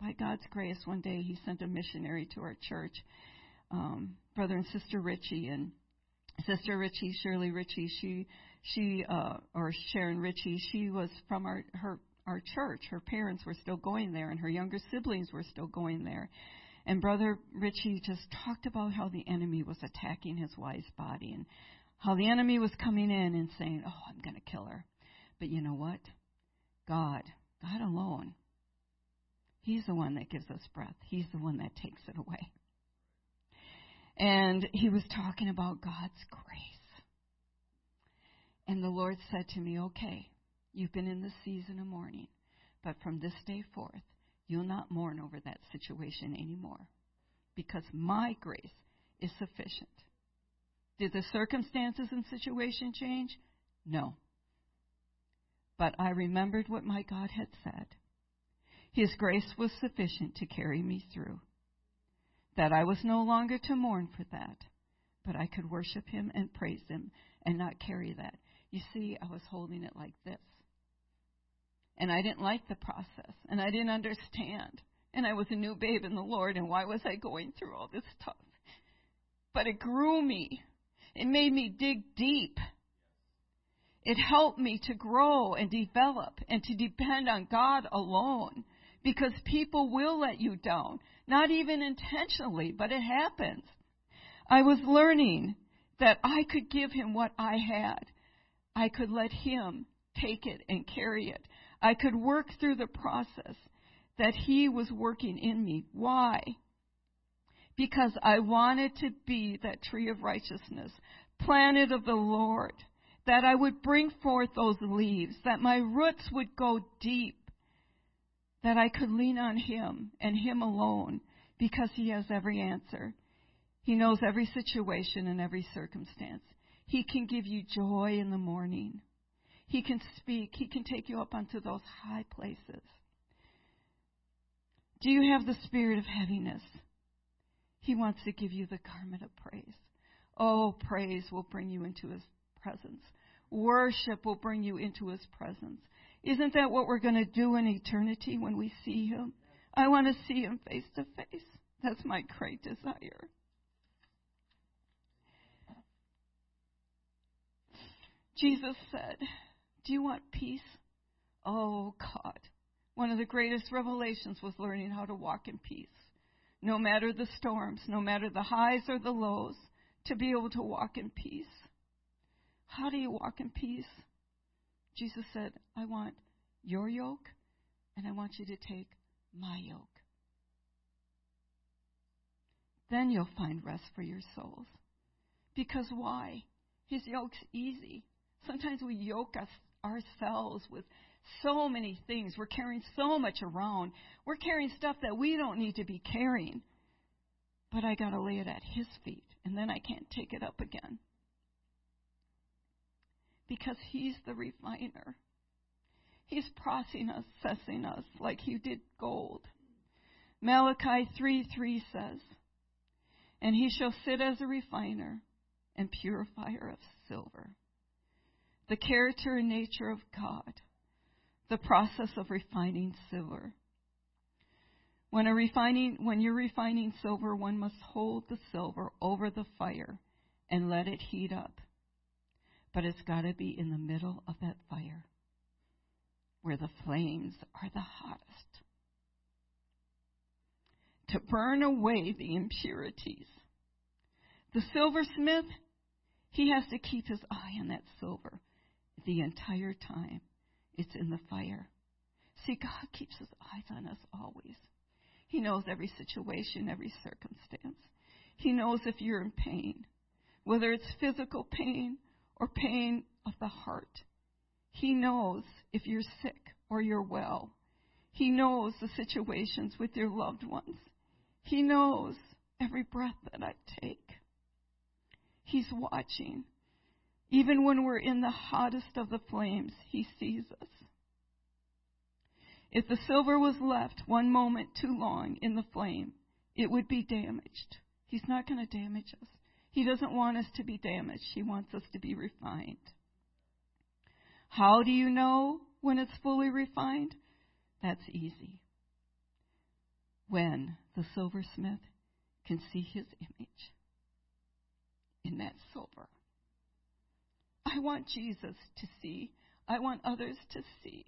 by God's grace, one day he sent a missionary to our church, um, brother and sister Richie, and sister Richie, Shirley Richie, she, she, uh, or Sharon Richie, she was from our, her, our church. Her parents were still going there, and her younger siblings were still going there. And Brother Richie just talked about how the enemy was attacking his wife's body and how the enemy was coming in and saying, Oh, I'm going to kill her. But you know what? God, God alone, He's the one that gives us breath, He's the one that takes it away. And he was talking about God's grace. And the Lord said to me, Okay, you've been in the season of mourning, but from this day forth, You'll not mourn over that situation anymore because my grace is sufficient. Did the circumstances and situation change? No. But I remembered what my God had said. His grace was sufficient to carry me through. That I was no longer to mourn for that, but I could worship Him and praise Him and not carry that. You see, I was holding it like this. And I didn't like the process. And I didn't understand. And I was a new babe in the Lord. And why was I going through all this stuff? But it grew me. It made me dig deep. It helped me to grow and develop and to depend on God alone. Because people will let you down. Not even intentionally, but it happens. I was learning that I could give him what I had. I could let him take it and carry it. I could work through the process that he was working in me. Why? Because I wanted to be that tree of righteousness, planted of the Lord, that I would bring forth those leaves, that my roots would go deep, that I could lean on him and him alone because he has every answer. He knows every situation and every circumstance. He can give you joy in the morning. He can speak. He can take you up onto those high places. Do you have the spirit of heaviness? He wants to give you the garment of praise. Oh, praise will bring you into his presence. Worship will bring you into his presence. Isn't that what we're going to do in eternity when we see him? I want to see him face to face. That's my great desire. Jesus said, Do you want peace? Oh, God. One of the greatest revelations was learning how to walk in peace. No matter the storms, no matter the highs or the lows, to be able to walk in peace. How do you walk in peace? Jesus said, I want your yoke, and I want you to take my yoke. Then you'll find rest for your souls. Because why? His yoke's easy. Sometimes we yoke us ourselves with so many things. We're carrying so much around. We're carrying stuff that we don't need to be carrying. But I got to lay it at His feet, and then I can't take it up again. Because He's the refiner. He's processing us, assessing us like He did gold. Malachi 3 3 says, And He shall sit as a refiner and purifier of silver the character and nature of God, the process of refining silver. When a refining when you're refining silver, one must hold the silver over the fire and let it heat up. But it's got to be in the middle of that fire where the flames are the hottest. To burn away the impurities. The silversmith, he has to keep his eye on that silver the entire time it's in the fire. See, God keeps his eyes on us always. He knows every situation, every circumstance. He knows if you're in pain, whether it's physical pain or pain of the heart. He knows if you're sick or you're well. He knows the situations with your loved ones. He knows every breath that I take. He's watching. Even when we're in the hottest of the flames, He sees us. If the silver was left one moment too long in the flame, it would be damaged. He's not going to damage us. He doesn't want us to be damaged. He wants us to be refined. How do you know when it's fully refined? That's easy. When the silversmith can see his image in that silver. I want Jesus to see. I want others to see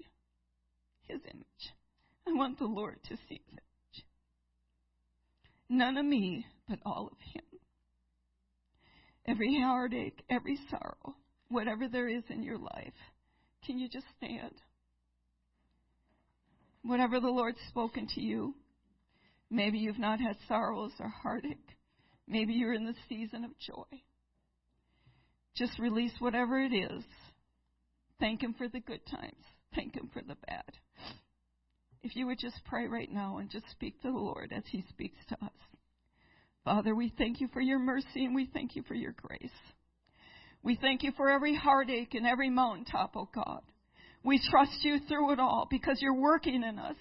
his image. I want the Lord to see his image. None of me, but all of him. Every heartache, every sorrow, whatever there is in your life, can you just stand? Whatever the Lord's spoken to you, maybe you've not had sorrows or heartache. Maybe you're in the season of joy. Just release whatever it is. Thank Him for the good times. Thank Him for the bad. If you would just pray right now and just speak to the Lord as He speaks to us. Father, we thank you for your mercy and we thank you for your grace. We thank you for every heartache and every mountaintop, oh God. We trust you through it all because you're working in us.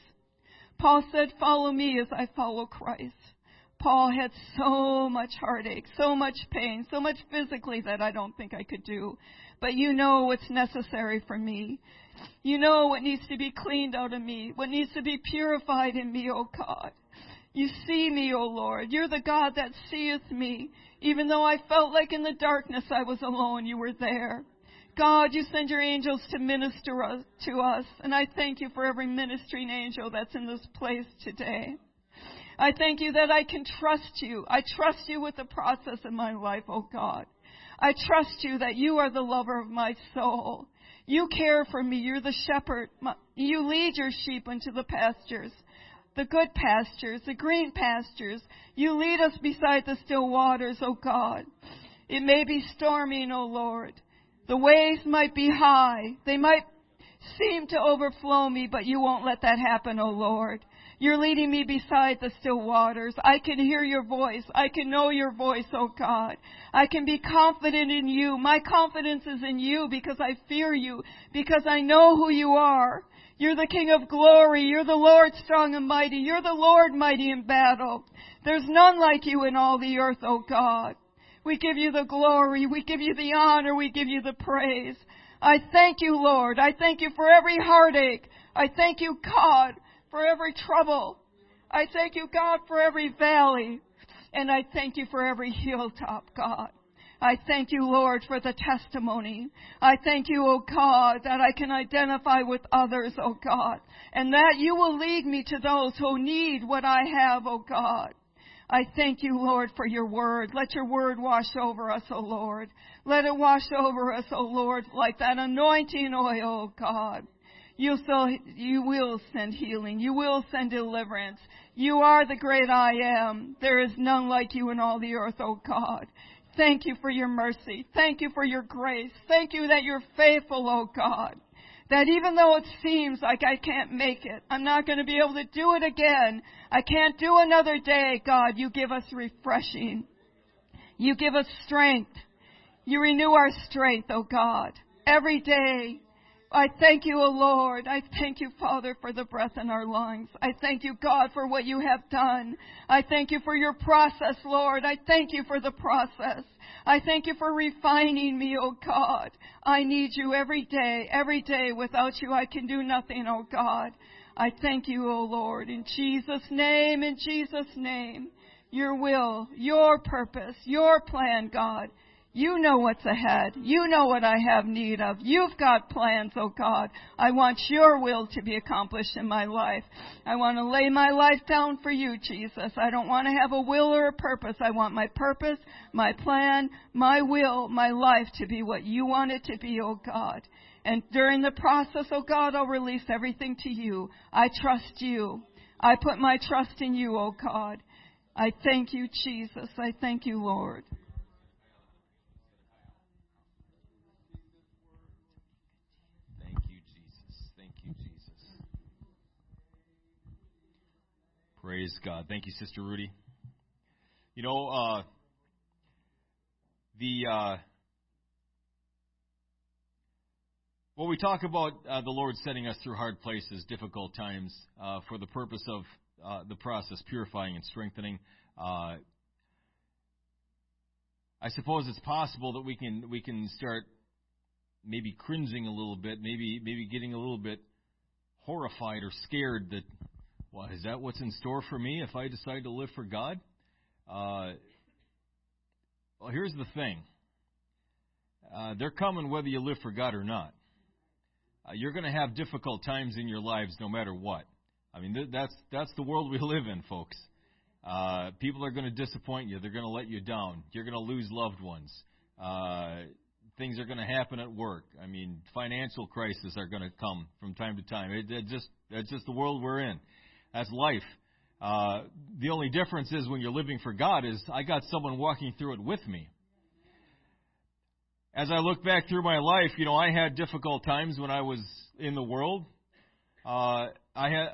Paul said, Follow me as I follow Christ. Paul had so much heartache, so much pain, so much physically that I don't think I could do. But you know what's necessary for me. You know what needs to be cleaned out of me, what needs to be purified in me, O oh God. You see me, O Lord. You're the God that seeth me. Even though I felt like in the darkness I was alone, you were there. God, you send your angels to minister to us, and I thank you for every ministering angel that's in this place today. I thank you that I can trust you. I trust you with the process of my life, oh God. I trust you that you are the lover of my soul. You care for me. You're the shepherd. You lead your sheep into the pastures, the good pastures, the green pastures. You lead us beside the still waters, O God. It may be storming, O Lord. The waves might be high. They might seem to overflow me, but you won't let that happen, O Lord. You're leading me beside the still waters. I can hear your voice. I can know your voice, oh God. I can be confident in you. My confidence is in you because I fear you, because I know who you are. You're the King of glory. You're the Lord strong and mighty. You're the Lord mighty in battle. There's none like you in all the earth, oh God. We give you the glory. We give you the honor. We give you the praise. I thank you, Lord. I thank you for every heartache. I thank you, God, for every trouble. I thank you, God, for every valley. And I thank you for every hilltop, God. I thank you, Lord, for the testimony. I thank you, O oh God, that I can identify with others, O oh God, and that you will lead me to those who need what I have, O oh God. I thank you, Lord, for your word. Let your word wash over us, O Lord. Let it wash over us, O Lord, like that anointing oil, O God. You, so, you will send healing. You will send deliverance. You are the great I am. There is none like you in all the earth, O God. Thank you for your mercy. Thank you for your grace. Thank you that you're faithful, O God. That even though it seems like I can't make it, I'm not going to be able to do it again. I can't do another day, God. You give us refreshing. You give us strength. You renew our strength, O God. Every day, I thank you, O Lord. I thank you, Father, for the breath in our lungs. I thank you, God, for what you have done. I thank you for your process, Lord. I thank you for the process. I thank you for refining me, O God. I need you every day, every day. Without you, I can do nothing, O God. I thank you, O Lord, in Jesus' name, in Jesus' name. Your will, your purpose, your plan, God. You know what's ahead. You know what I have need of. You've got plans, oh God. I want your will to be accomplished in my life. I want to lay my life down for you, Jesus. I don't want to have a will or a purpose. I want my purpose, my plan, my will, my life to be what you want it to be, oh God. And during the process, oh God, I'll release everything to you. I trust you. I put my trust in you, oh God. I thank you, Jesus. I thank you, Lord. Praise God. Thank you, Sister Rudy. You know, uh, the uh, well, we talk about uh, the Lord setting us through hard places, difficult times, uh, for the purpose of uh, the process purifying and strengthening. Uh, I suppose it's possible that we can we can start maybe cringing a little bit, maybe maybe getting a little bit horrified or scared that well, is that what's in store for me if I decide to live for God? Uh, well, here's the thing. Uh, they're coming whether you live for God or not. Uh, you're going to have difficult times in your lives no matter what. I mean, th- that's that's the world we live in, folks. Uh, people are going to disappoint you. They're going to let you down. You're going to lose loved ones. Uh, things are going to happen at work. I mean, financial crises are going to come from time to time. It, it just that's just the world we're in. That's life. Uh, the only difference is when you're living for God is I got someone walking through it with me. As I look back through my life, you know, I had difficult times when I was in the world. Uh, I had,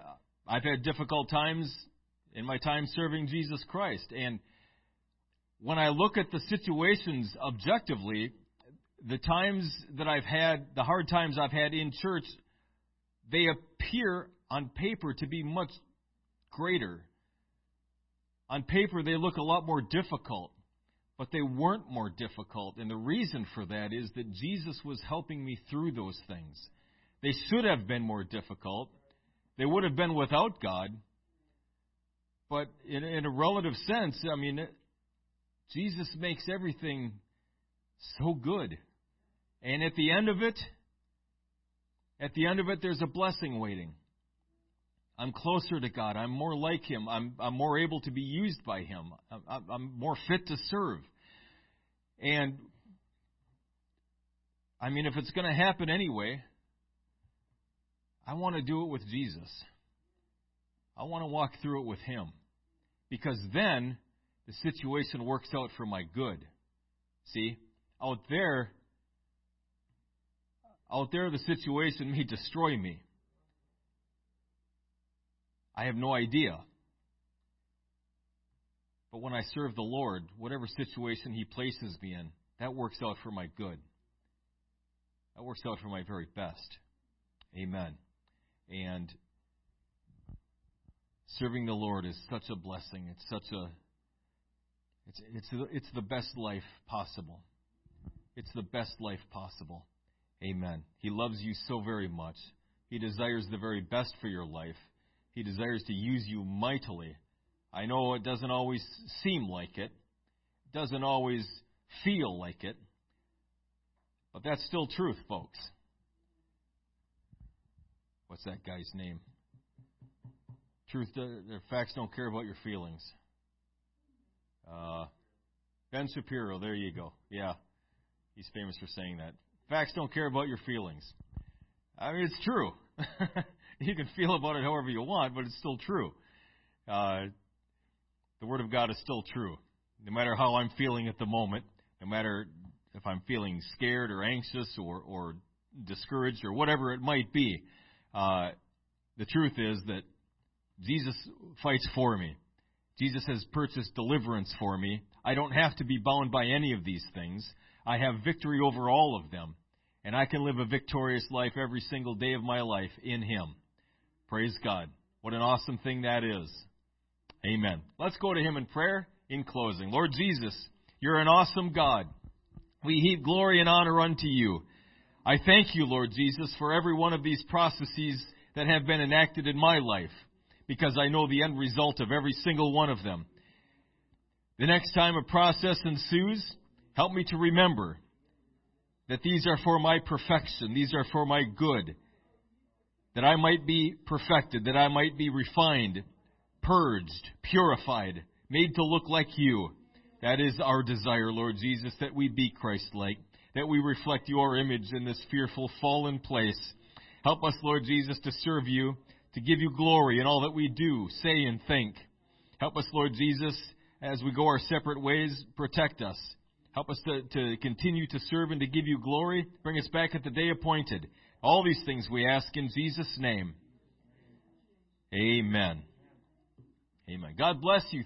I've had difficult times in my time serving Jesus Christ. And when I look at the situations objectively, the times that I've had, the hard times I've had in church, they appear on paper to be much greater. On paper, they look a lot more difficult, but they weren't more difficult. And the reason for that is that Jesus was helping me through those things. They should have been more difficult. They would have been without God. But in, in a relative sense, I mean, Jesus makes everything so good. And at the end of it, at the end of it, there's a blessing waiting. I'm closer to God. I'm more like Him. I'm, I'm more able to be used by Him. I'm, I'm more fit to serve. And I mean, if it's going to happen anyway, I want to do it with Jesus. I want to walk through it with Him. Because then the situation works out for my good. See? Out there, out there the situation may destroy me. I have no idea. But when I serve the Lord, whatever situation He places me in, that works out for my good. That works out for my very best. Amen. And serving the Lord is such a blessing. It's such a it's it's it's the best life possible. It's the best life possible. Amen. He loves you so very much. He desires the very best for your life. He desires to use you mightily. I know it doesn't always seem like it. Doesn't always feel like it. But that's still truth, folks. What's that guy's name? Truth, the facts don't care about your feelings. Uh, ben Shapiro, there you go. Yeah, he's famous for saying that. Facts don't care about your feelings. I mean, it's true. you can feel about it however you want, but it's still true. Uh, the Word of God is still true. No matter how I'm feeling at the moment, no matter if I'm feeling scared or anxious or, or discouraged or whatever it might be, uh, the truth is that Jesus fights for me. Jesus has purchased deliverance for me. I don't have to be bound by any of these things. I have victory over all of them. And I can live a victorious life every single day of my life in Him. Praise God. What an awesome thing that is. Amen. Let's go to Him in prayer in closing. Lord Jesus, you're an awesome God. We heap glory and honor unto you. I thank you, Lord Jesus, for every one of these processes that have been enacted in my life, because I know the end result of every single one of them. The next time a process ensues, help me to remember that these are for my perfection, these are for my good, that I might be perfected, that I might be refined, purged, purified, made to look like you. That is our desire, Lord Jesus, that we be Christ like, that we reflect your image in this fearful, fallen place. Help us, Lord Jesus, to serve you, to give you glory in all that we do, say, and think. Help us, Lord Jesus, as we go our separate ways, protect us. Help us to, to continue to serve and to give you glory. Bring us back at the day appointed. All these things we ask in Jesus' name. Amen. Amen. God bless you.